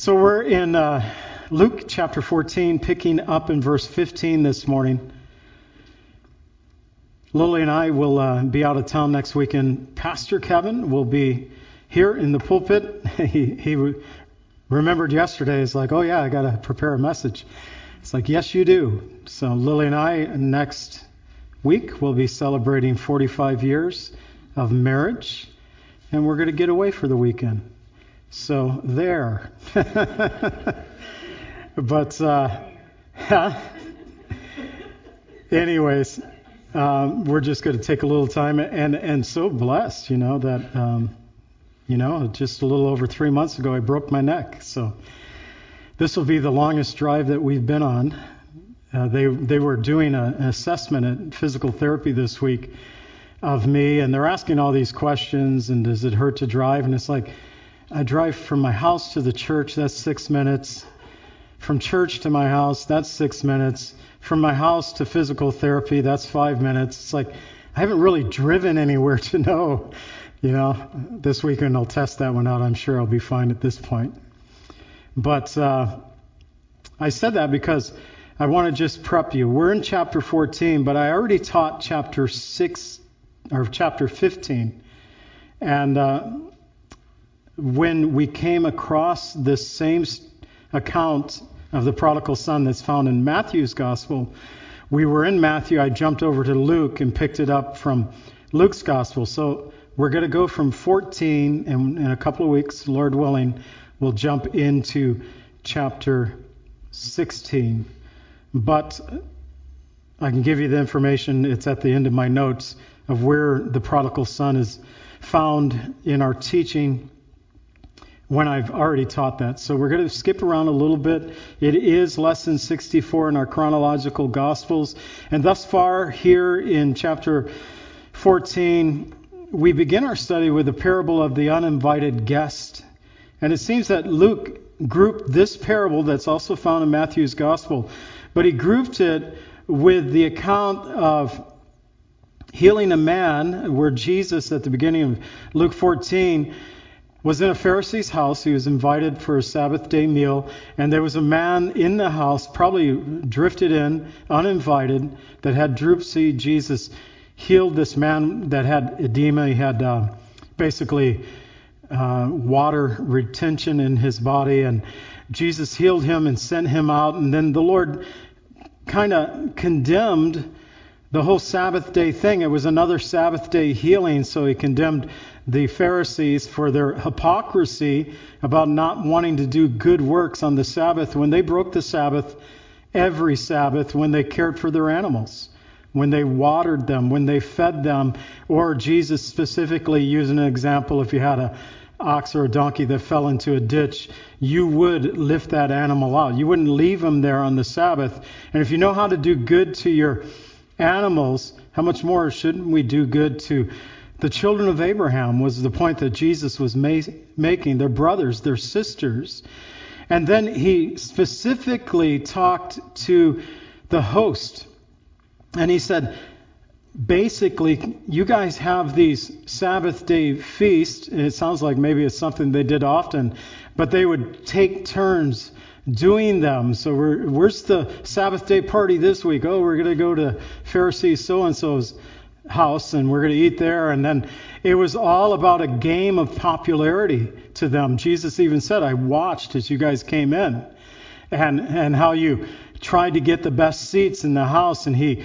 So we're in uh, Luke chapter 14, picking up in verse 15 this morning. Lily and I will uh, be out of town next weekend. Pastor Kevin will be here in the pulpit. he, he remembered yesterday. It's like, oh yeah, I got to prepare a message. It's like, yes, you do. So Lily and I next week will be celebrating 45 years of marriage, and we're going to get away for the weekend. So there. but uh, anyways, um, we're just going to take a little time and and so blessed, you know that um, you know just a little over three months ago I broke my neck. So this will be the longest drive that we've been on. Uh, they they were doing a, an assessment at physical therapy this week of me, and they're asking all these questions. And does it hurt to drive? And it's like I drive from my house to the church, that's six minutes. From church to my house, that's six minutes. From my house to physical therapy, that's five minutes. It's like I haven't really driven anywhere to know. You know, this weekend I'll test that one out. I'm sure I'll be fine at this point. But uh, I said that because I want to just prep you. We're in chapter 14, but I already taught chapter 6 or chapter 15. And uh, when we came across this same account of the prodigal son that's found in Matthew's gospel, we were in Matthew. I jumped over to Luke and picked it up from Luke's gospel. So we're going to go from 14, and in a couple of weeks, Lord willing, we'll jump into chapter 16. But I can give you the information, it's at the end of my notes, of where the prodigal son is found in our teaching when I've already taught that. So we're going to skip around a little bit. It is lesson 64 in our chronological gospels. And thus far, here in chapter 14, we begin our study with the parable of the uninvited guest. And it seems that Luke grouped this parable that's also found in Matthew's gospel, but he grouped it with the account of healing a man, where Jesus, at the beginning of Luke 14, was in a Pharisee's house. He was invited for a Sabbath day meal, and there was a man in the house, probably drifted in, uninvited, that had dropsy. Jesus healed this man that had edema. He had uh, basically uh, water retention in his body, and Jesus healed him and sent him out. And then the Lord kind of condemned the whole Sabbath day thing. It was another Sabbath day healing, so he condemned the Pharisees for their hypocrisy about not wanting to do good works on the Sabbath when they broke the Sabbath every Sabbath when they cared for their animals, when they watered them, when they fed them, or Jesus specifically using an example if you had a ox or a donkey that fell into a ditch, you would lift that animal out. You wouldn't leave them there on the Sabbath. And if you know how to do good to your animals, how much more shouldn't we do good to the children of Abraham was the point that Jesus was ma- making. Their brothers, their sisters. And then he specifically talked to the host. And he said, basically, you guys have these Sabbath day feasts. And it sounds like maybe it's something they did often, but they would take turns doing them. So where's the Sabbath day party this week? Oh, we're going to go to Pharisee so and so's house and we're going to eat there. And then it was all about a game of popularity to them. Jesus even said, I watched as you guys came in and, and how you tried to get the best seats in the house. And he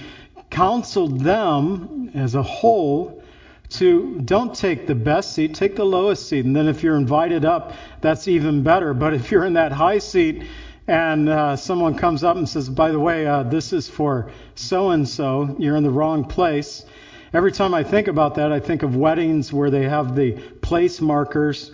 counseled them as a whole to don't take the best seat, take the lowest seat. And then if you're invited up, that's even better. But if you're in that high seat, and uh, someone comes up and says, by the way, uh, this is for so and so, you're in the wrong place. Every time I think about that, I think of weddings where they have the place markers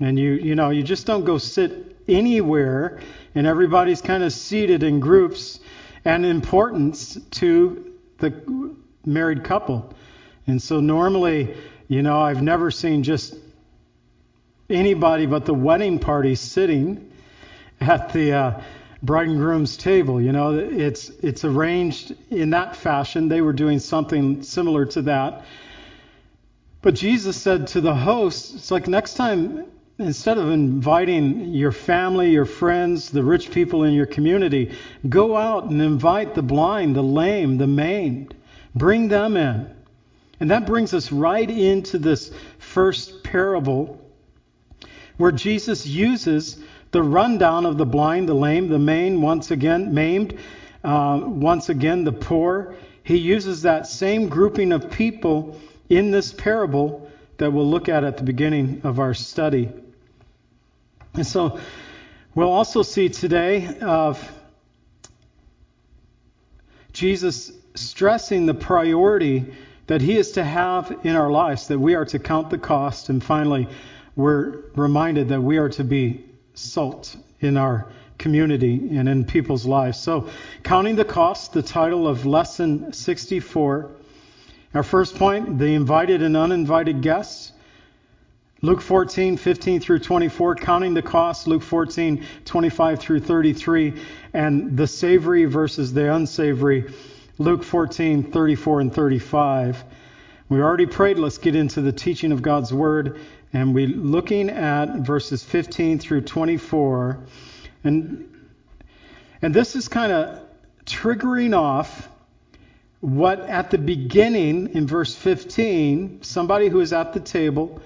And you, you know, you just don't go sit anywhere and everybody's kind of seated in groups and importance to the married couple. And so normally, you know, I've never seen just anybody but the wedding party sitting at the uh, bride and groom's table. You know, it's it's arranged in that fashion. They were doing something similar to that. But Jesus said to the host, it's like next time instead of inviting your family, your friends, the rich people in your community, go out and invite the blind, the lame, the maimed. Bring them in. And that brings us right into this first parable where Jesus uses the rundown of the blind, the lame, the maimed, once again, maimed, uh, once again, the poor. He uses that same grouping of people in this parable that we'll look at at the beginning of our study. And so we'll also see today of Jesus stressing the priority that he is to have in our lives, that we are to count the cost, and finally, we're reminded that we are to be salt in our community and in people's lives. So, counting the cost, the title of lesson 64. Our first point the invited and uninvited guests. Luke 14, 15 through 24, counting the cost, Luke 14, 25 through 33, and the savory versus the unsavory, Luke 14, 34 and 35. We already prayed, let's get into the teaching of God's Word, and we're looking at verses 15 through 24. And, and this is kind of triggering off what at the beginning in verse 15, somebody who is at the table,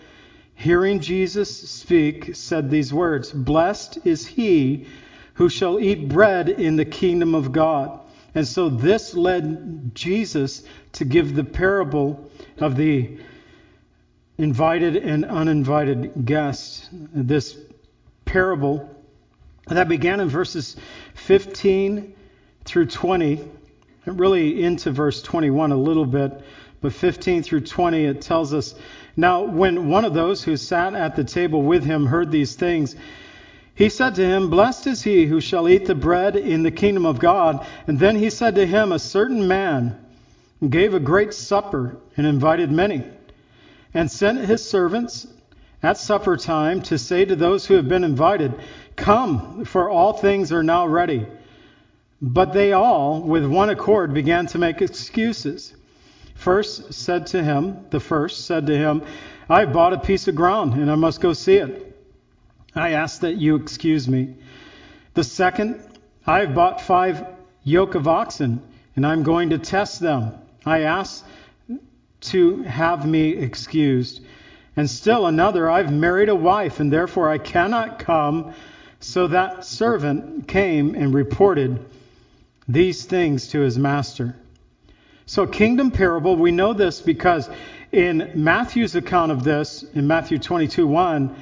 hearing Jesus speak, said these words Blessed is he who shall eat bread in the kingdom of God. And so this led Jesus to give the parable of the invited and uninvited guests. This parable that began in verses 15 through 20, really into verse 21 a little bit, but 15 through 20 it tells us now, when one of those who sat at the table with him heard these things, he said to him, Blessed is he who shall eat the bread in the kingdom of God. And then he said to him, A certain man gave a great supper and invited many, and sent his servants at supper time to say to those who have been invited, Come, for all things are now ready. But they all, with one accord, began to make excuses first said to him, the first said to him, I have bought a piece of ground and I must go see it. I ask that you excuse me. The second, I have bought five yoke of oxen and I'm going to test them. I ask to have me excused. And still another, I've married a wife and therefore I cannot come. So that servant came and reported these things to his master. So, kingdom parable, we know this because in Matthew's account of this, in Matthew 22 1,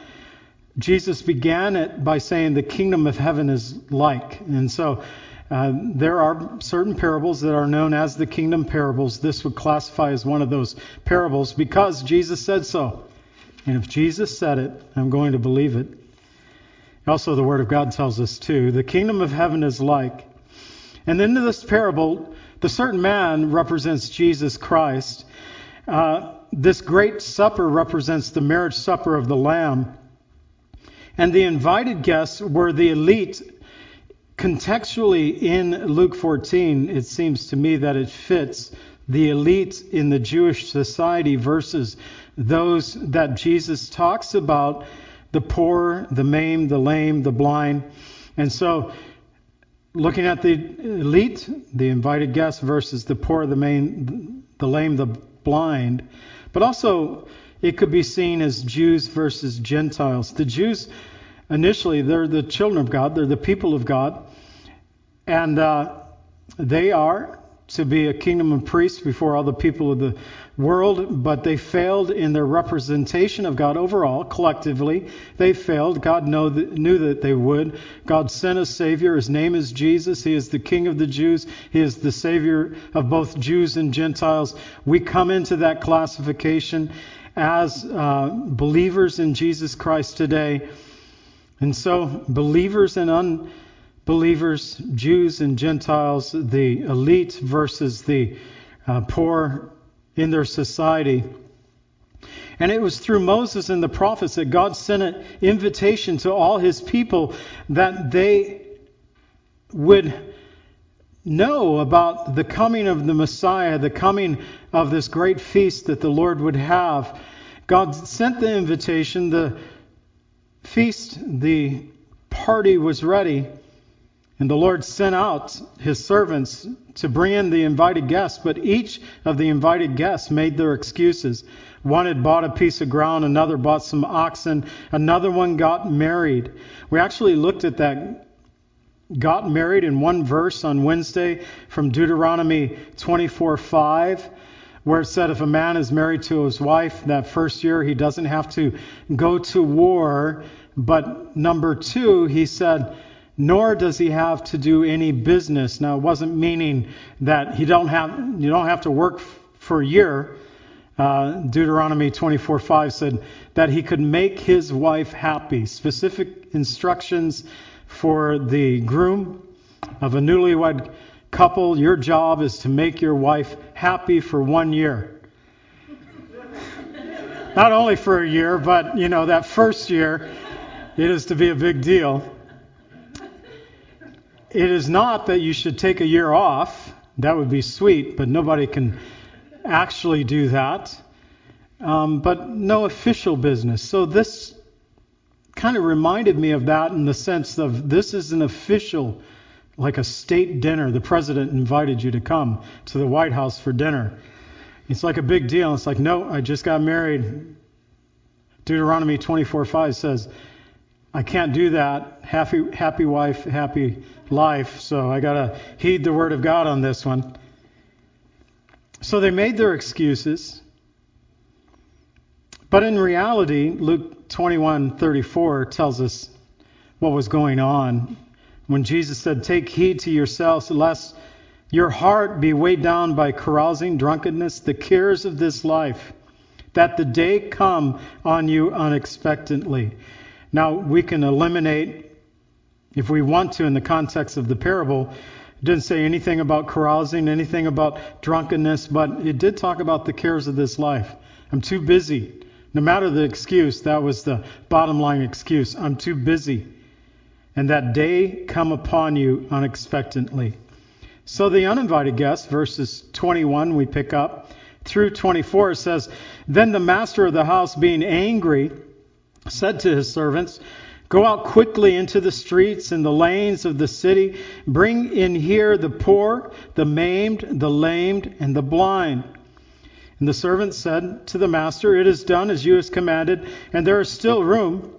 Jesus began it by saying the kingdom of heaven is like. And so uh, there are certain parables that are known as the kingdom parables. This would classify as one of those parables because Jesus said so. And if Jesus said it, I'm going to believe it. Also, the Word of God tells us too the kingdom of heaven is like. And then to this parable, the certain man represents Jesus Christ. Uh, this great supper represents the marriage supper of the Lamb. And the invited guests were the elite. Contextually, in Luke 14, it seems to me that it fits the elite in the Jewish society versus those that Jesus talks about the poor, the maimed, the lame, the blind. And so looking at the elite, the invited guests versus the poor, the main, the lame, the blind, but also it could be seen as Jews versus Gentiles. The Jews, initially, they're the children of God, they're the people of God, and uh, they are to be a kingdom of priests before all the people of the world, but they failed in their representation of God overall, collectively. They failed. God that, knew that they would. God sent a Savior. His name is Jesus. He is the King of the Jews. He is the Savior of both Jews and Gentiles. We come into that classification. as uh, believers in Jesus Christ today. And so, believers and unbelievers, Jews and Gentiles, the elite versus the uh, poor in their society. And it was through Moses and the prophets that God sent an invitation to all his people that they would know about the coming of the Messiah, the coming of this great feast that the Lord would have. God sent the invitation, the feast, the party was ready, and the Lord sent out his servants to bring in the invited guests, but each of the invited guests made their excuses. One had bought a piece of ground, another bought some oxen, another one got married. We actually looked at that got married in one verse on Wednesday from Deuteronomy 24:5 where it said if a man is married to his wife that first year he doesn't have to go to war but number 2 he said nor does he have to do any business. Now it wasn't meaning that he don't have you don't have to work for a year. Uh, Deuteronomy 24:5 said that he could make his wife happy. Specific instructions for the groom of a newlywed couple, your job is to make your wife happy for one year. Not only for a year, but you know that first year, it is to be a big deal. It is not that you should take a year off. That would be sweet, but nobody can actually do that. Um, but no official business. So this kind of reminded me of that in the sense of this is an official, like a state dinner. The president invited you to come to the White House for dinner. It's like a big deal. It's like, no, I just got married. Deuteronomy 24:5 says, I can't do that. Happy, happy wife, happy life. So I got to heed the word of God on this one. So they made their excuses. But in reality, Luke 21:34 tells us what was going on when Jesus said, "Take heed to yourselves lest your heart be weighed down by carousing, drunkenness, the cares of this life, that the day come on you unexpectedly." Now, we can eliminate if we want to in the context of the parable, it didn't say anything about carousing, anything about drunkenness, but it did talk about the cares of this life. I'm too busy. No matter the excuse, that was the bottom line excuse. I'm too busy. And that day come upon you unexpectedly. So the uninvited guest, verses 21, we pick up through 24, says, Then the master of the house, being angry, said to his servants, Go out quickly into the streets and the lanes of the city. Bring in here the poor, the maimed, the lamed, and the blind. And the servant said to the master, It is done as you have commanded, and there is still room.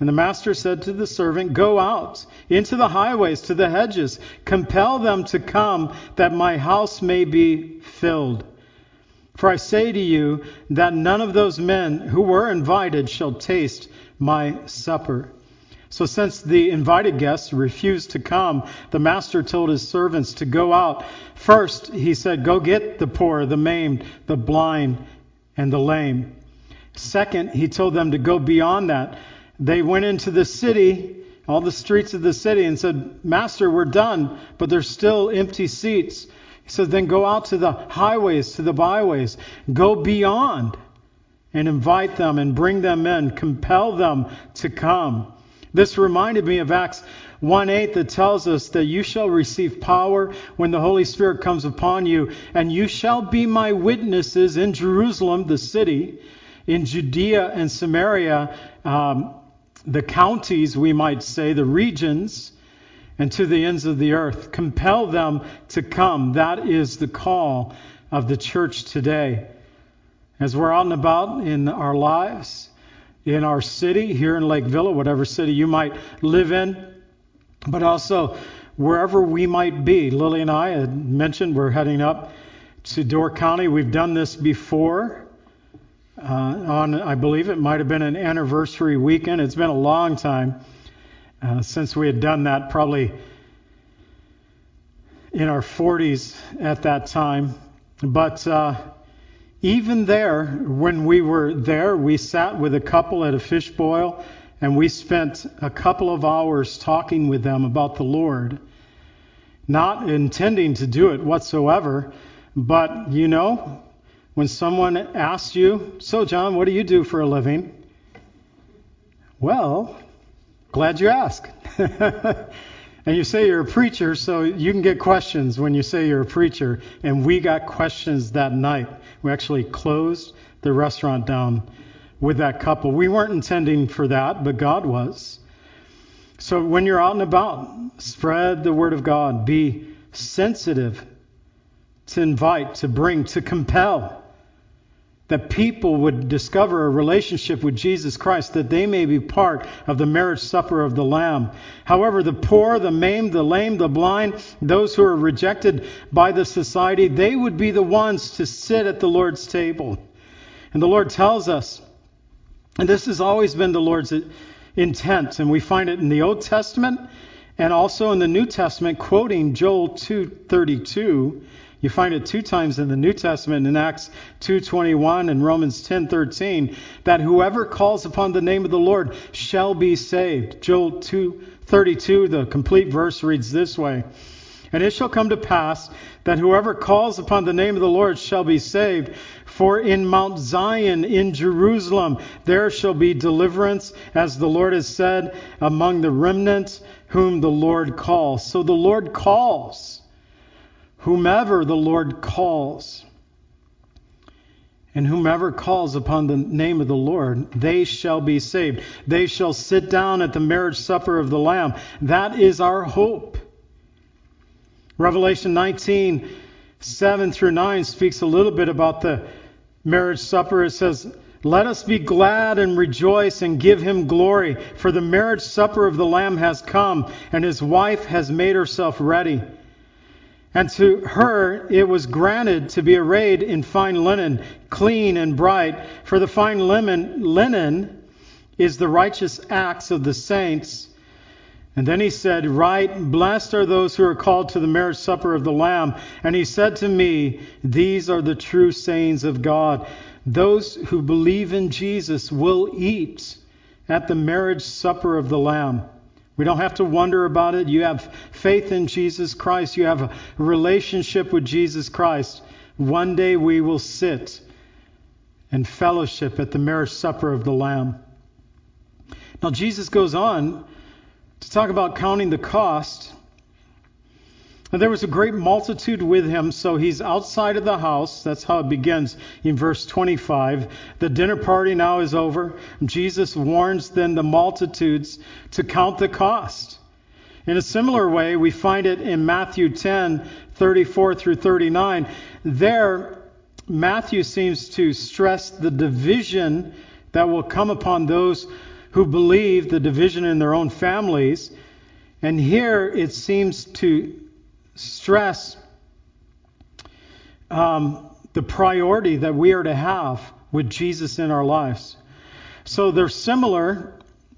And the master said to the servant, Go out into the highways, to the hedges, compel them to come, that my house may be filled. For I say to you that none of those men who were invited shall taste my supper. So, since the invited guests refused to come, the master told his servants to go out. First, he said, Go get the poor, the maimed, the blind, and the lame. Second, he told them to go beyond that. They went into the city, all the streets of the city, and said, Master, we're done, but there's still empty seats. He said, Then go out to the highways, to the byways, go beyond and invite them and bring them in, compel them to come. This reminded me of Acts 1 8 that tells us that you shall receive power when the Holy Spirit comes upon you, and you shall be my witnesses in Jerusalem, the city, in Judea and Samaria, um, the counties, we might say, the regions, and to the ends of the earth. Compel them to come. That is the call of the church today. As we're out and about in our lives, in our city, here in Lake Villa, whatever city you might live in, but also wherever we might be. Lily and I had mentioned we're heading up to Door County. We've done this before. Uh, on, I believe it might have been an anniversary weekend. It's been a long time uh, since we had done that, probably in our 40s at that time. But uh, even there, when we were there, we sat with a couple at a fish boil and we spent a couple of hours talking with them about the Lord, not intending to do it whatsoever. But, you know, when someone asks you, So, John, what do you do for a living? Well, glad you asked. and you say you're a preacher, so you can get questions when you say you're a preacher. And we got questions that night. We actually closed the restaurant down with that couple. We weren't intending for that, but God was. So when you're out and about, spread the word of God. Be sensitive to invite, to bring, to compel that people would discover a relationship with Jesus Christ, that they may be part of the marriage supper of the Lamb. However, the poor, the maimed, the lame, the blind, those who are rejected by the society, they would be the ones to sit at the Lord's table. And the Lord tells us, and this has always been the Lord's intent, and we find it in the Old Testament and also in the New Testament, quoting Joel 2:32 you find it two times in the New Testament in Acts 2:21 and Romans 10:13 that whoever calls upon the name of the Lord shall be saved. Joel 2:32 the complete verse reads this way: And it shall come to pass that whoever calls upon the name of the Lord shall be saved. For in Mount Zion in Jerusalem there shall be deliverance, as the Lord has said, among the remnant whom the Lord calls. So the Lord calls whomever the Lord calls. And whomever calls upon the name of the Lord, they shall be saved. They shall sit down at the marriage supper of the Lamb. That is our hope. Revelation 19, 7 through 9 speaks a little bit about the marriage supper. It says, Let us be glad and rejoice and give him glory, for the marriage supper of the Lamb has come, and his wife has made herself ready. And to her it was granted to be arrayed in fine linen, clean and bright. For the fine linen, linen is the righteous acts of the saints. And then he said, Right, blessed are those who are called to the marriage supper of the Lamb. And he said to me, These are the true sayings of God. Those who believe in Jesus will eat at the marriage supper of the Lamb. We don't have to wonder about it. You have faith in Jesus Christ. You have a relationship with Jesus Christ. One day we will sit and fellowship at the marriage supper of the Lamb. Now, Jesus goes on to talk about counting the cost and there was a great multitude with him, so he's outside of the house. That's how it begins in verse 25. The dinner party now is over. Jesus warns then the multitudes to count the cost. In a similar way, we find it in Matthew 10, 34 through 39. There, Matthew seems to stress the division that will come upon those who believe, the division in their own families. And here it seems to stress um, the priority that we are to have with Jesus in our lives. So they're similar.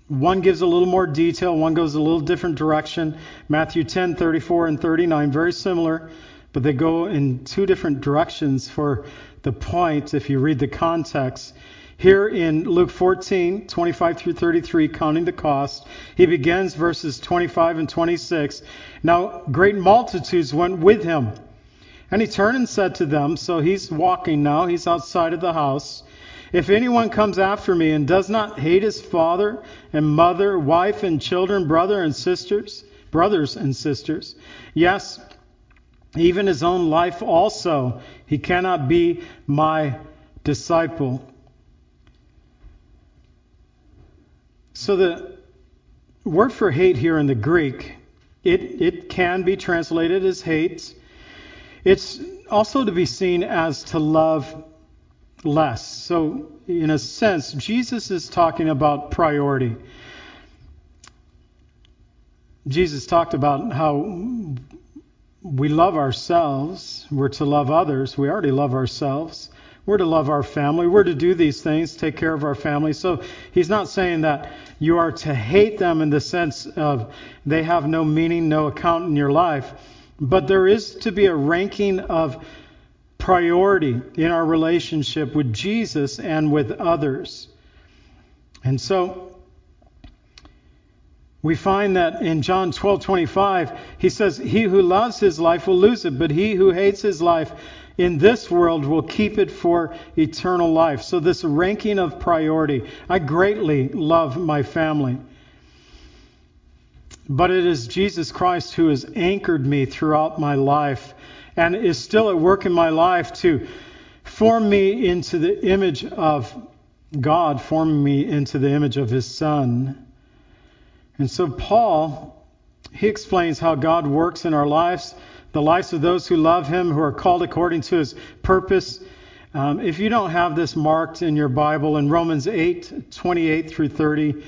One gives a little more detail, one goes a little different direction. Matthew 10, 34 and 39, very similar, but they go in two different directions for the point if you read the context. Here in Luke 14, 25 through 33, counting the cost, he begins verses 25 and 26. Now, great multitudes went with him. And he turned and said to them, so he's walking now, he's outside of the house. If anyone comes after me and does not hate his father and mother, wife and children, brother and sisters, brothers and sisters, yes, even his own life also, he cannot be my disciple. So the word for hate here in the Greek, it, it can be translated as hate. It's also to be seen as to love less. So, in a sense, Jesus is talking about priority. Jesus talked about how we love ourselves, we're to love others, we already love ourselves. We're to love our family. We're to do these things, take care of our family. So he's not saying that you are to hate them in the sense of they have no meaning, no account in your life. But there is to be a ranking of priority in our relationship with Jesus and with others. And so we find that in John 12:25 he says he who loves his life will lose it but he who hates his life in this world will keep it for eternal life. So this ranking of priority. I greatly love my family. But it is Jesus Christ who has anchored me throughout my life and is still at work in my life to form me into the image of God, forming me into the image of his Son. And so Paul, he explains how God works in our lives, the lives of those who love him, who are called according to his purpose. Um, if you don't have this marked in your Bible in Romans 8, 28 through 30,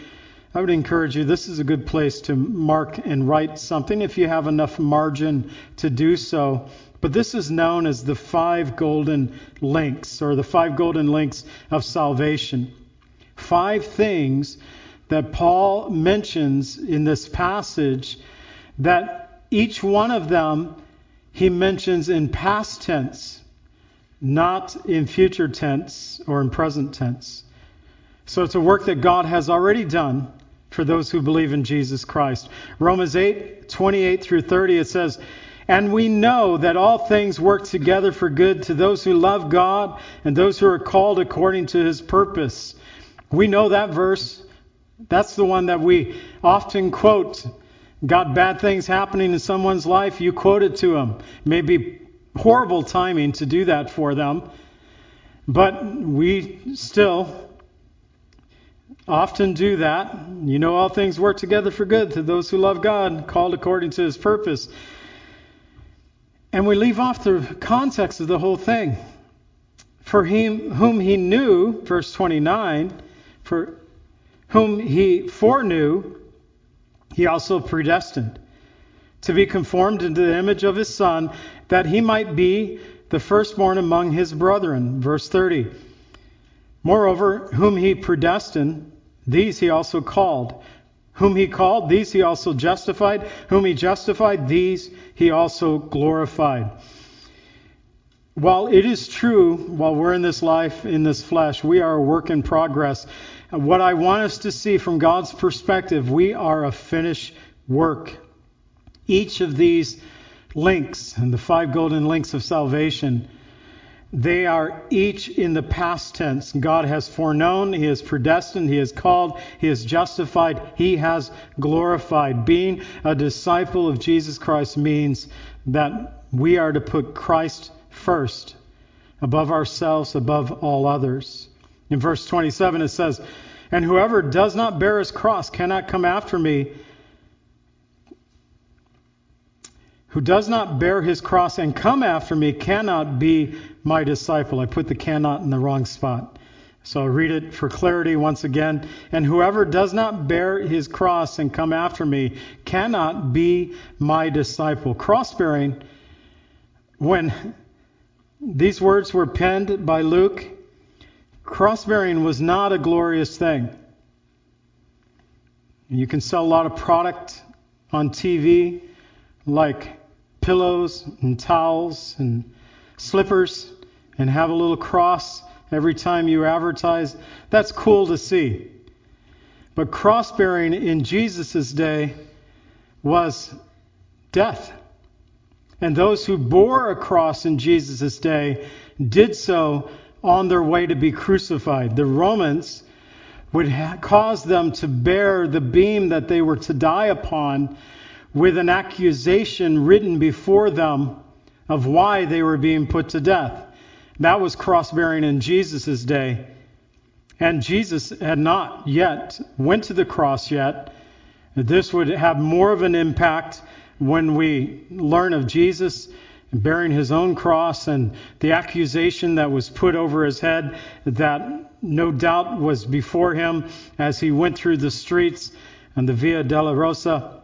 I would encourage you, this is a good place to mark and write something if you have enough margin to do so. But this is known as the five golden links, or the five golden links of salvation. Five things that Paul mentions in this passage that each one of them he mentions in past tense, not in future tense or in present tense. So it's a work that God has already done for those who believe in Jesus Christ. Romans 8, 28 through 30, it says, and we know that all things work together for good to those who love God and those who are called according to his purpose. We know that verse. That's the one that we often quote. Got bad things happening in someone's life, you quote it to them. Maybe horrible timing to do that for them. But we still often do that. You know, all things work together for good to those who love God, called according to his purpose. And we leave off the context of the whole thing. For him whom he knew, verse 29, for whom he foreknew, he also predestined to be conformed into the image of his Son, that he might be the firstborn among his brethren. Verse 30. Moreover, whom he predestined, these he also called. Whom he called, these he also justified. Whom he justified, these he also glorified. While it is true, while we're in this life, in this flesh, we are a work in progress. What I want us to see from God's perspective, we are a finished work. Each of these links, and the five golden links of salvation, they are each in the past tense. God has foreknown, He has predestined, He has called, He has justified, He has glorified. Being a disciple of Jesus Christ means that we are to put Christ first, above ourselves, above all others. In verse 27 it says, And whoever does not bear his cross cannot come after me. Who does not bear his cross and come after me cannot be my disciple. I put the cannot in the wrong spot. So I'll read it for clarity once again. And whoever does not bear his cross and come after me cannot be my disciple. Cross bearing, when these words were penned by Luke, cross bearing was not a glorious thing. You can sell a lot of product on TV, like pillows and towels and slippers and have a little cross every time you advertise. That's cool to see. But cross bearing in Jesus' day was death. And those who bore a cross in Jesus' day did so on their way to be crucified. The Romans would ha- cause them to bear the beam that they were to die upon with an accusation written before them of why they were being put to death. That was cross bearing in Jesus' day. And Jesus had not yet went to the cross yet. This would have more of an impact when we learn of Jesus bearing his own cross and the accusation that was put over his head that no doubt was before him as he went through the streets and the Via Dolorosa.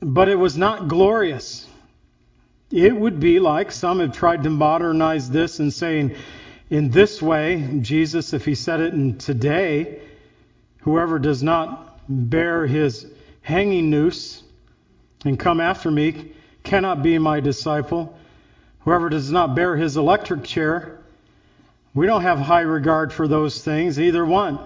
But it was not glorious. It would be like some have tried to modernize this and saying, in this way, Jesus, if he said it in today, whoever does not bear his hanging noose and come after me cannot be my disciple. Whoever does not bear his electric chair, we don't have high regard for those things, either one.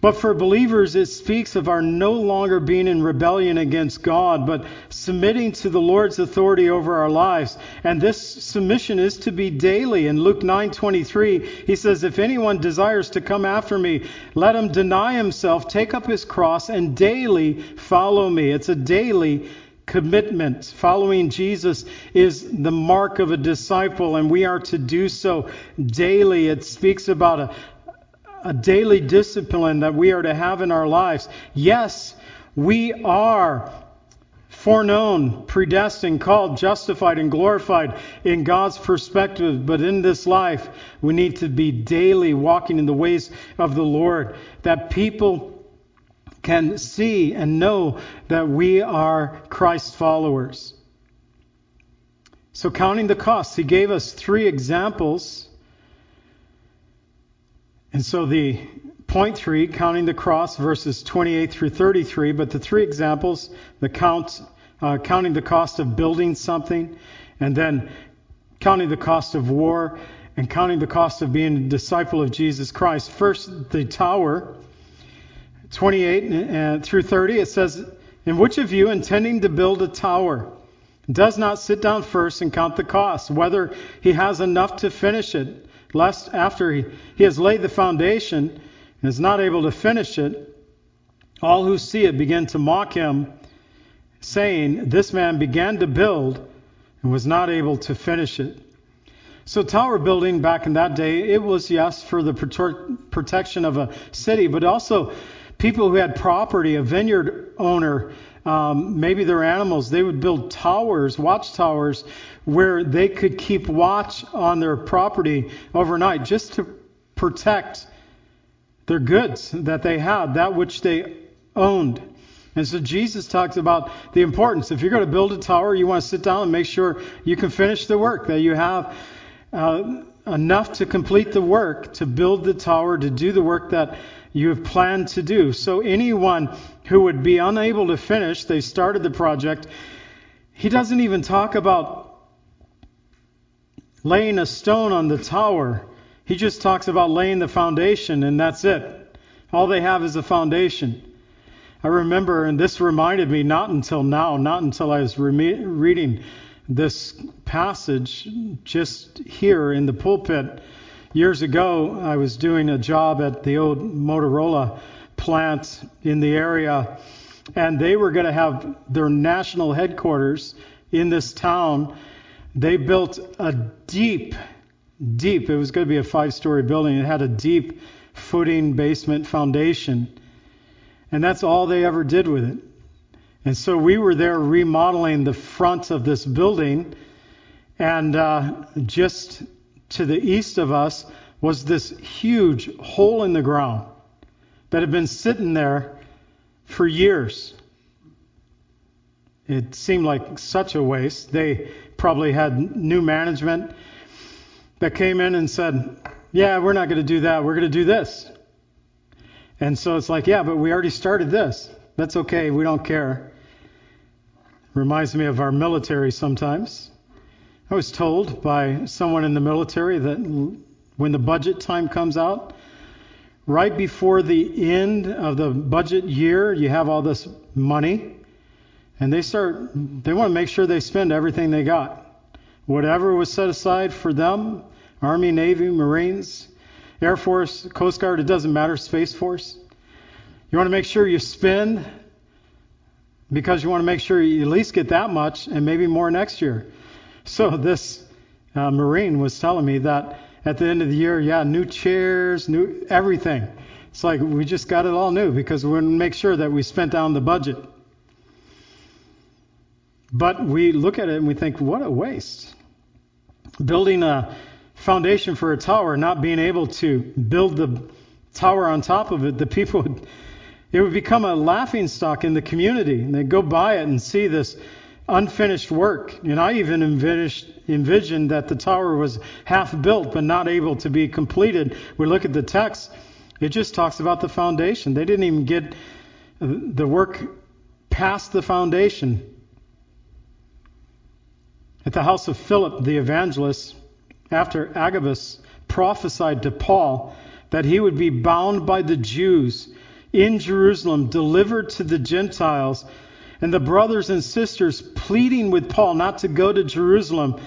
But for believers, it speaks of our no longer being in rebellion against God, but submitting to the Lord's authority over our lives. And this submission is to be daily. In Luke 9:23, he says, "If anyone desires to come after me, let him deny himself, take up his cross, and daily follow me." It's a daily commitment. Following Jesus is the mark of a disciple, and we are to do so daily. It speaks about a, a daily discipline that we are to have in our lives. Yes, we are foreknown, predestined, called, justified, and glorified in God's perspective. But in this life, we need to be daily walking in the ways of the Lord, that people can see and know that we are Christ followers. So, counting the costs, he gave us three examples and so the point three, counting the cross, verses 28 through 33, but the three examples, the count, uh, counting the cost of building something, and then counting the cost of war, and counting the cost of being a disciple of Jesus Christ. First, the tower, 28 uh, through 30, it says, In which of you, intending to build a tower, does not sit down first and count the cost, whether he has enough to finish it? Lest after he, he has laid the foundation and is not able to finish it, all who see it begin to mock him, saying, This man began to build and was not able to finish it. So, tower building back in that day, it was, yes, for the protection of a city, but also people who had property, a vineyard owner, um, maybe their animals, they would build towers, watchtowers, where they could keep watch on their property overnight just to protect their goods that they had, that which they owned. And so Jesus talks about the importance. If you're going to build a tower, you want to sit down and make sure you can finish the work, that you have uh, enough to complete the work, to build the tower, to do the work that you have planned to do. So anyone who would be unable to finish, they started the project. He doesn't even talk about laying a stone on the tower. He just talks about laying the foundation, and that's it. All they have is a foundation. I remember, and this reminded me not until now, not until I was re- reading this passage just here in the pulpit. Years ago, I was doing a job at the old Motorola plant in the area, and they were going to have their national headquarters in this town they built a deep, deep, it was going to be a five story building. It had a deep footing, basement, foundation. And that's all they ever did with it. And so we were there remodeling the front of this building. And uh, just to the east of us was this huge hole in the ground that had been sitting there for years. It seemed like such a waste. They probably had new management that came in and said, Yeah, we're not going to do that. We're going to do this. And so it's like, Yeah, but we already started this. That's okay. We don't care. Reminds me of our military sometimes. I was told by someone in the military that when the budget time comes out, right before the end of the budget year, you have all this money and they start, they want to make sure they spend everything they got. Whatever was set aside for them, Army, Navy, Marines, Air Force, Coast Guard, it doesn't matter, Space Force. You want to make sure you spend because you want to make sure you at least get that much and maybe more next year. So this uh, Marine was telling me that at the end of the year, yeah, new chairs, new everything. It's like we just got it all new because we want to make sure that we spent down the budget. But we look at it and we think, what a waste. Building a foundation for a tower, not being able to build the tower on top of it, the people it would become a laughing stock in the community. And they'd go by it and see this unfinished work. And I even envisioned that the tower was half built but not able to be completed. We look at the text, it just talks about the foundation. They didn't even get the work past the foundation. at the house of Philip the evangelist after Agabus prophesied to Paul that he would be bound by the Jews in Jerusalem, delivered to the Gentiles, and the brothers and sisters pleading with Paul not to go to Jerusalem,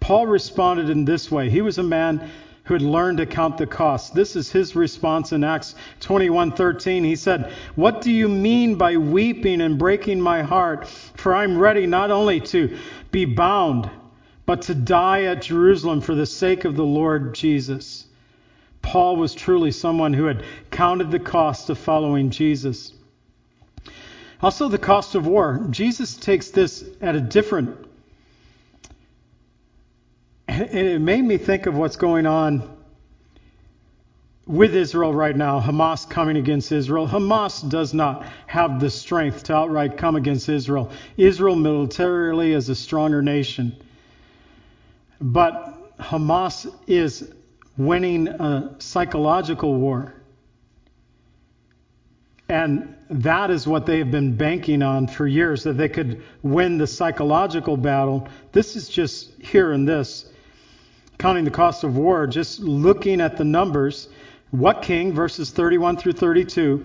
Paul responded in this way. He was a man who had learned to count the cost. This is his response in Acts 21:13. He said, "What do you mean by weeping and breaking my heart? For I'm ready not only to be bound, but to die at Jerusalem for the sake of the Lord Jesus." Paul was truly someone who had counted the cost of following Jesus. Also, the cost of war. Jesus takes this at a different. And it made me think of what's going on with Israel right now, Hamas coming against Israel. Hamas does not have the strength to outright come against Israel. Israel militarily is a stronger nation. But Hamas is winning a psychological war. And that is what they have been banking on for years, that they could win the psychological battle. This is just here in this, counting the cost of war, just looking at the numbers. What king, verses 31 through 32,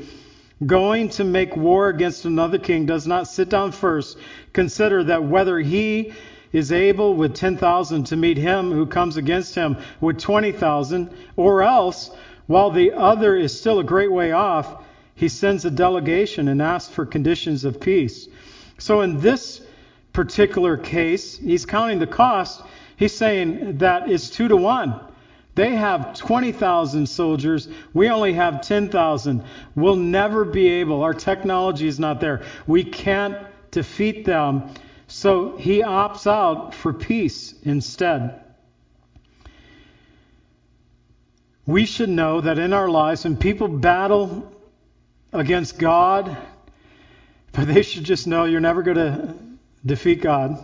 going to make war against another king does not sit down first, consider that whether he is able with 10,000 to meet him who comes against him with 20,000, or else, while the other is still a great way off, he sends a delegation and asks for conditions of peace. So in this particular case, he's counting the cost. He's saying that it's two to one. They have 20,000 soldiers. We only have 10,000. We'll never be able, our technology is not there. We can't defeat them. So he opts out for peace instead. We should know that in our lives, when people battle against God, but they should just know you're never going to defeat God.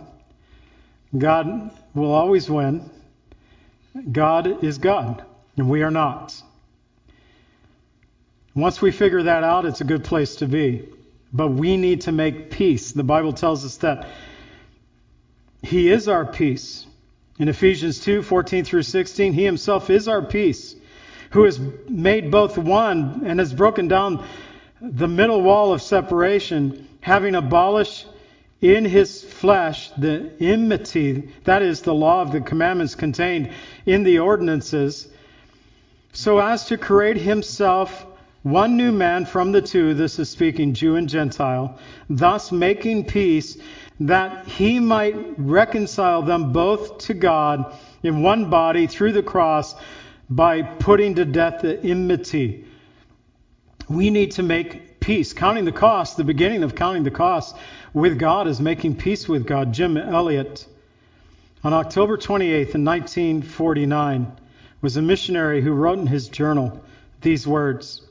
God will always win. God is God, and we are not. Once we figure that out, it's a good place to be. But we need to make peace. The Bible tells us that he is our peace. In Ephesians 2 14 through 16, He Himself is our peace, who has made both one and has broken down the middle wall of separation, having abolished in His flesh the enmity, that is, the law of the commandments contained in the ordinances, so as to create Himself one new man from the two, this is speaking Jew and Gentile, thus making peace that he might reconcile them both to God in one body through the cross by putting to death the enmity. We need to make peace. Counting the cost, the beginning of counting the cost with God is making peace with God. Jim Elliot, on October 28th, in 1949, was a missionary who wrote in his journal these words.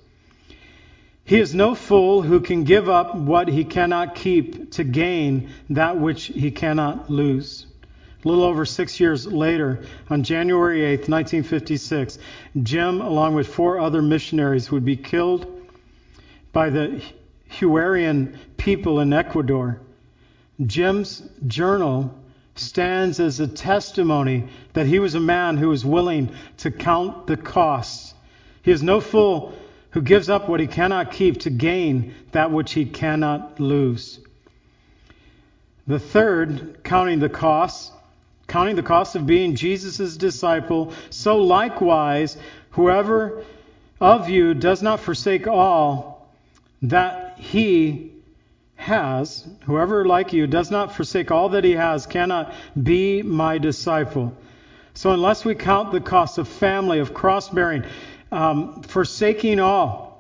He is no fool who can give up what he cannot keep to gain that which he cannot lose. A little over six years later, on January 8, 1956, Jim, along with four other missionaries, would be killed by the Huaorani people in Ecuador. Jim's journal stands as a testimony that he was a man who was willing to count the costs. He is no fool who gives up what he cannot keep to gain that which he cannot lose. The third, counting the costs, counting the cost of being Jesus' disciple, so likewise, whoever of you does not forsake all that he has, whoever like you does not forsake all that he has, cannot be my disciple. So unless we count the cost of family, of cross bearing, um, forsaking all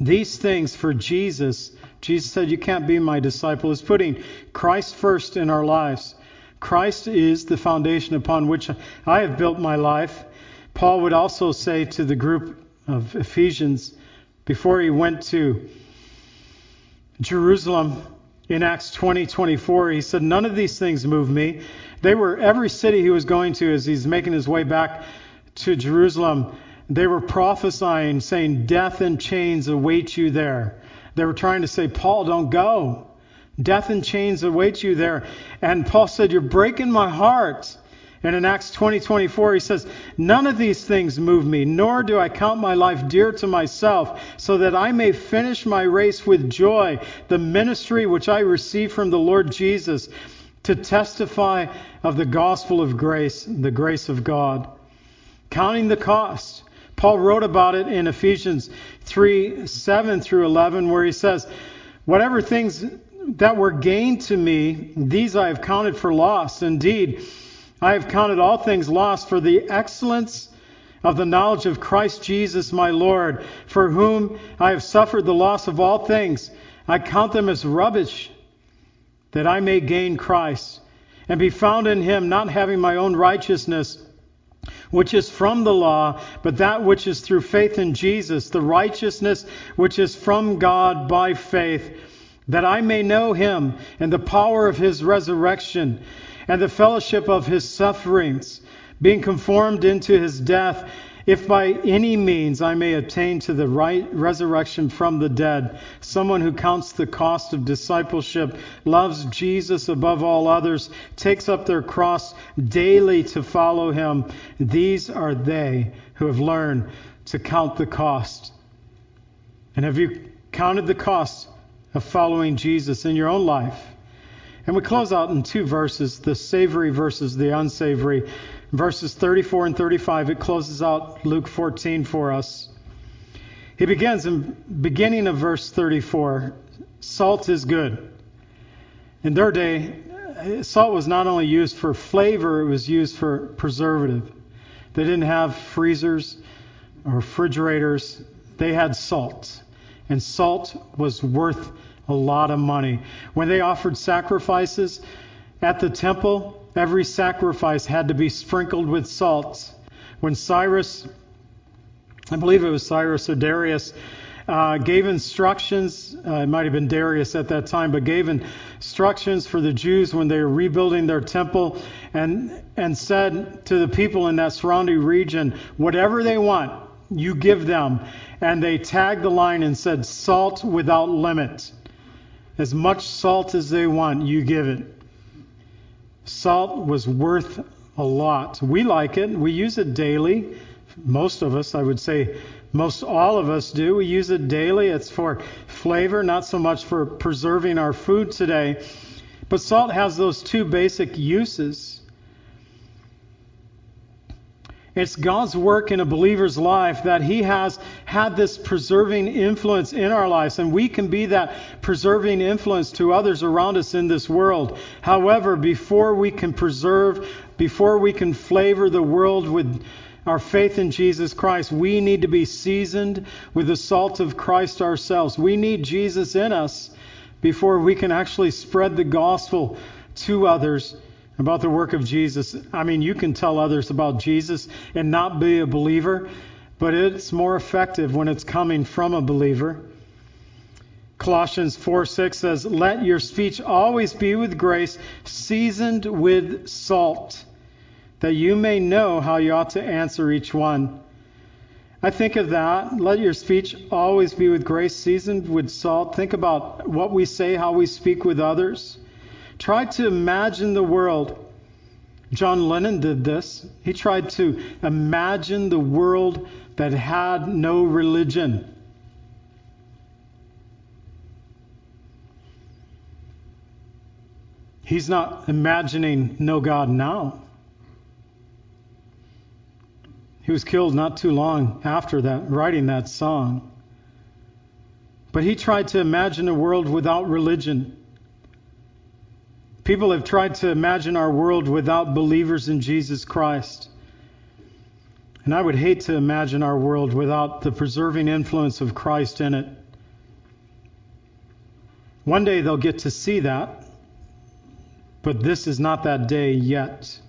these things for Jesus. Jesus said, You can't be my disciple, is putting Christ first in our lives. Christ is the foundation upon which I have built my life. Paul would also say to the group of Ephesians before he went to Jerusalem in Acts 20 24, he said, None of these things move me. They were every city he was going to as he's making his way back to Jerusalem, they were prophesying, saying, Death and chains await you there. They were trying to say, Paul, don't go. Death and chains await you there. And Paul said, You're breaking my heart. And in Acts 20 24, he says, None of these things move me, nor do I count my life dear to myself, so that I may finish my race with joy, the ministry which I received from the Lord Jesus, to testify of the gospel of grace, the grace of God. Counting the cost. Paul wrote about it in Ephesians 3 7 through 11, where he says, Whatever things that were gained to me, these I have counted for loss. Indeed, I have counted all things lost for the excellence of the knowledge of Christ Jesus my Lord, for whom I have suffered the loss of all things. I count them as rubbish, that I may gain Christ, and be found in him, not having my own righteousness, which is from the law, but that which is through faith in Jesus, the righteousness which is from God by faith, that I may know him and the power of his resurrection and the fellowship of his sufferings, being conformed into his death, if by any means I may attain to the right resurrection from the dead. Someone who counts the cost of discipleship, loves Jesus above all others, takes up their cross daily to follow him. These are they who have learned to count the cost. And have you counted the cost of following Jesus in your own life? And we close out in two verses, the savory versus the unsavory. Verses 34 and 35, it closes out Luke 14 for us. He begins in beginning of verse 34. Salt is good. In their day, salt was not only used for flavor, it was used for preservative. They didn't have freezers or refrigerators. They had salt. And salt was worth a lot of money. When they offered sacrifices at the temple, every sacrifice had to be sprinkled with salt. When Cyrus, I believe it was Cyrus or Darius, uh, gave instructions, uh, it might have been Darius at that time, but gave instructions for the Jews when they were rebuilding their temple and, and said to the people in that surrounding region, whatever they want, you give them. And they tagged the line and said, salt without limit. As much salt as they want, you give it. Salt was worth a lot. We like it. We use it daily. Most of us, I would say, most all of us do. We use it daily. It's for flavor, not so much for preserving our food today. But salt has those two basic uses. It's God's work in a believer's life that He has had this preserving influence in our lives, and we can be that preserving influence to others around us in this world. However, before we can preserve, before we can flavor the world with our faith in Jesus Christ, we need to be seasoned with the salt of Christ ourselves. We need Jesus in us before we can actually spread the gospel to others about the work of Jesus. I mean, you can tell others about Jesus and not be a believer, but it's more effective when it's coming from a believer. Colossians 4 6 says, Let your speech always be with grace, seasoned with salt, that you may know how you ought to answer each one. I think of that. Let your speech always be with grace, seasoned with salt. Think about what we say, how we speak with others. Try to imagine the world. John Lennon did this. He tried to imagine the world that had no religion. He's not imagining no God now. He was killed not too long after that, writing that song. But he tried to imagine a world without religion. People have tried to imagine our world without believers in Jesus Christ. And I would hate to imagine our world without the preserving influence of Christ in it. One day they'll get to see that, but this is not that day yet.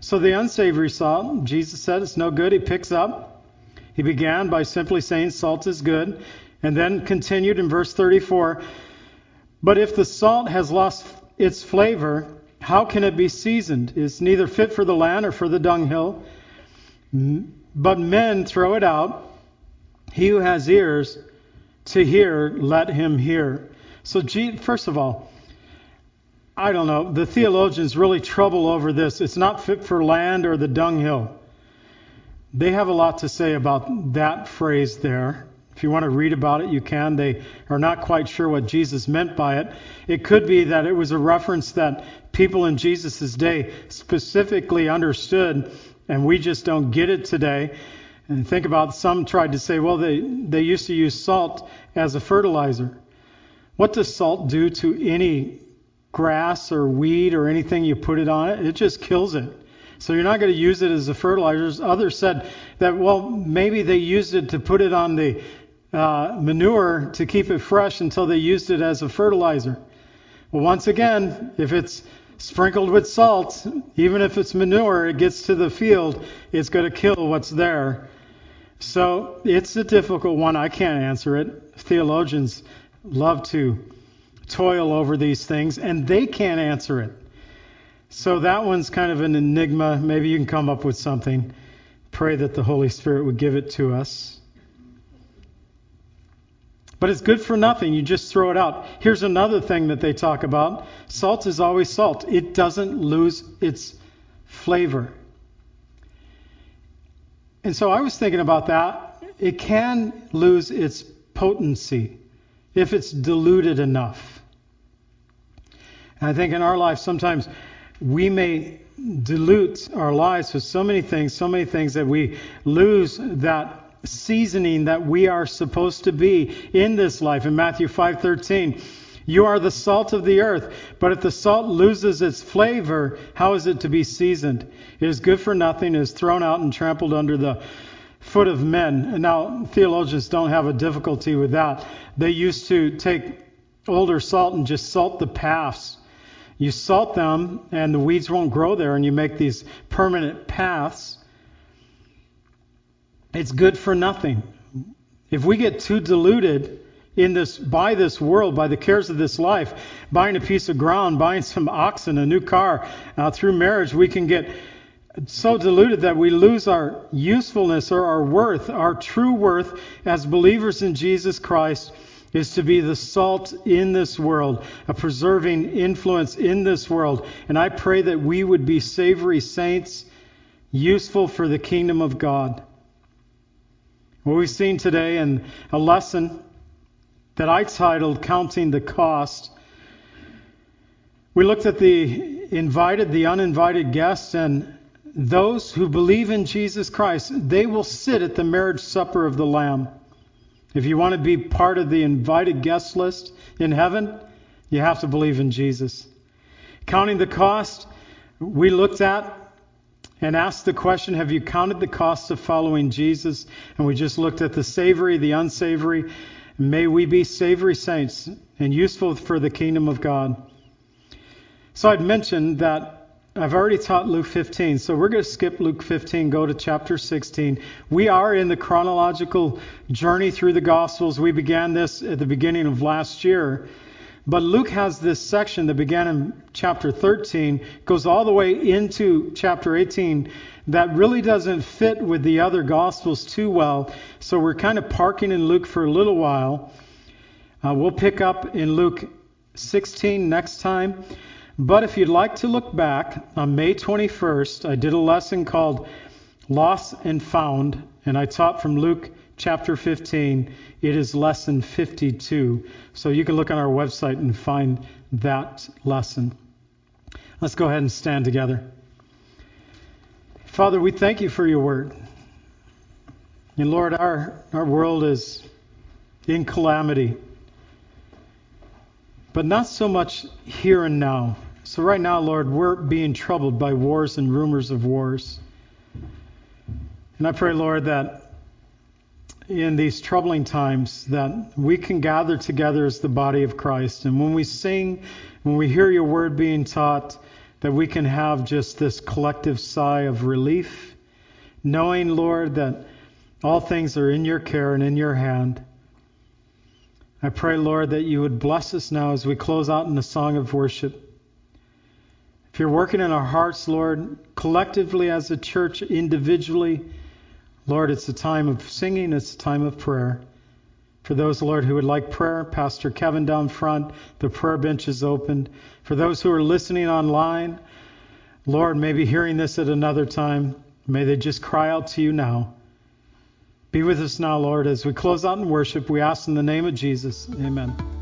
So the unsavory salt, Jesus said it's no good. He picks up. He began by simply saying salt is good, and then continued in verse 34. But if the salt has lost its flavor, how can it be seasoned? It's neither fit for the land or for the dunghill, but men throw it out. He who has ears to hear, let him hear. So, first of all, I don't know, the theologians really trouble over this. It's not fit for land or the dunghill. They have a lot to say about that phrase there. If you want to read about it, you can. They are not quite sure what Jesus meant by it. It could be that it was a reference that people in Jesus' day specifically understood, and we just don't get it today. And think about some tried to say, well, they, they used to use salt as a fertilizer. What does salt do to any grass or weed or anything you put it on it? It just kills it. So you're not going to use it as a fertilizer. Others said that, well, maybe they used it to put it on the uh, manure to keep it fresh until they used it as a fertilizer. Well, once again, if it's sprinkled with salt, even if it's manure, it gets to the field, it's going to kill what's there. So it's a difficult one. I can't answer it. Theologians love to toil over these things, and they can't answer it. So that one's kind of an enigma. Maybe you can come up with something. Pray that the Holy Spirit would give it to us. But it's good for nothing. You just throw it out. Here's another thing that they talk about salt is always salt, it doesn't lose its flavor. And so I was thinking about that. It can lose its potency if it's diluted enough. And I think in our life, sometimes we may dilute our lives with so many things, so many things that we lose that seasoning that we are supposed to be in this life. In Matthew 5:13, you are the salt of the earth, but if the salt loses its flavor, how is it to be seasoned? It is good for nothing, it is thrown out and trampled under the foot of men. And now theologians don't have a difficulty with that. They used to take older salt and just salt the paths. You salt them and the weeds won't grow there and you make these permanent paths it's good for nothing. If we get too diluted in this by this world, by the cares of this life, buying a piece of ground, buying some oxen, a new car, uh, through marriage, we can get so diluted that we lose our usefulness or our worth. Our true worth as believers in Jesus Christ is to be the salt in this world, a preserving influence in this world. And I pray that we would be savory saints, useful for the kingdom of God. What we've seen today in a lesson that I titled Counting the Cost. We looked at the invited, the uninvited guests, and those who believe in Jesus Christ, they will sit at the marriage supper of the Lamb. If you want to be part of the invited guest list in heaven, you have to believe in Jesus. Counting the cost, we looked at and asked the question Have you counted the cost of following Jesus? And we just looked at the savory, the unsavory. May we be savory saints and useful for the kingdom of God. So I'd mentioned that I've already taught Luke 15, so we're going to skip Luke 15, go to chapter 16. We are in the chronological journey through the Gospels. We began this at the beginning of last year. But Luke has this section that began in chapter 13, goes all the way into chapter 18, that really doesn't fit with the other Gospels too well. So we're kind of parking in Luke for a little while. Uh, we'll pick up in Luke 16 next time. But if you'd like to look back, on May 21st, I did a lesson called Lost and Found, and I taught from Luke chapter 15. It is lesson 52. So you can look on our website and find that lesson. Let's go ahead and stand together. Father, we thank you for your word. And Lord, our, our world is in calamity, but not so much here and now. So, right now, Lord, we're being troubled by wars and rumors of wars. And I pray, Lord, that in these troubling times that we can gather together as the body of Christ. And when we sing, when we hear your word being taught, that we can have just this collective sigh of relief, knowing, Lord, that all things are in your care and in your hand. I pray, Lord, that you would bless us now as we close out in a song of worship. If you're working in our hearts, Lord, collectively as a church, individually, Lord, it's a time of singing, it's a time of prayer. For those, Lord, who would like prayer, Pastor Kevin down front, the prayer bench is opened. For those who are listening online, Lord, maybe hearing this at another time, may they just cry out to you now. Be with us now, Lord, as we close out in worship. We ask in the name of Jesus. Amen.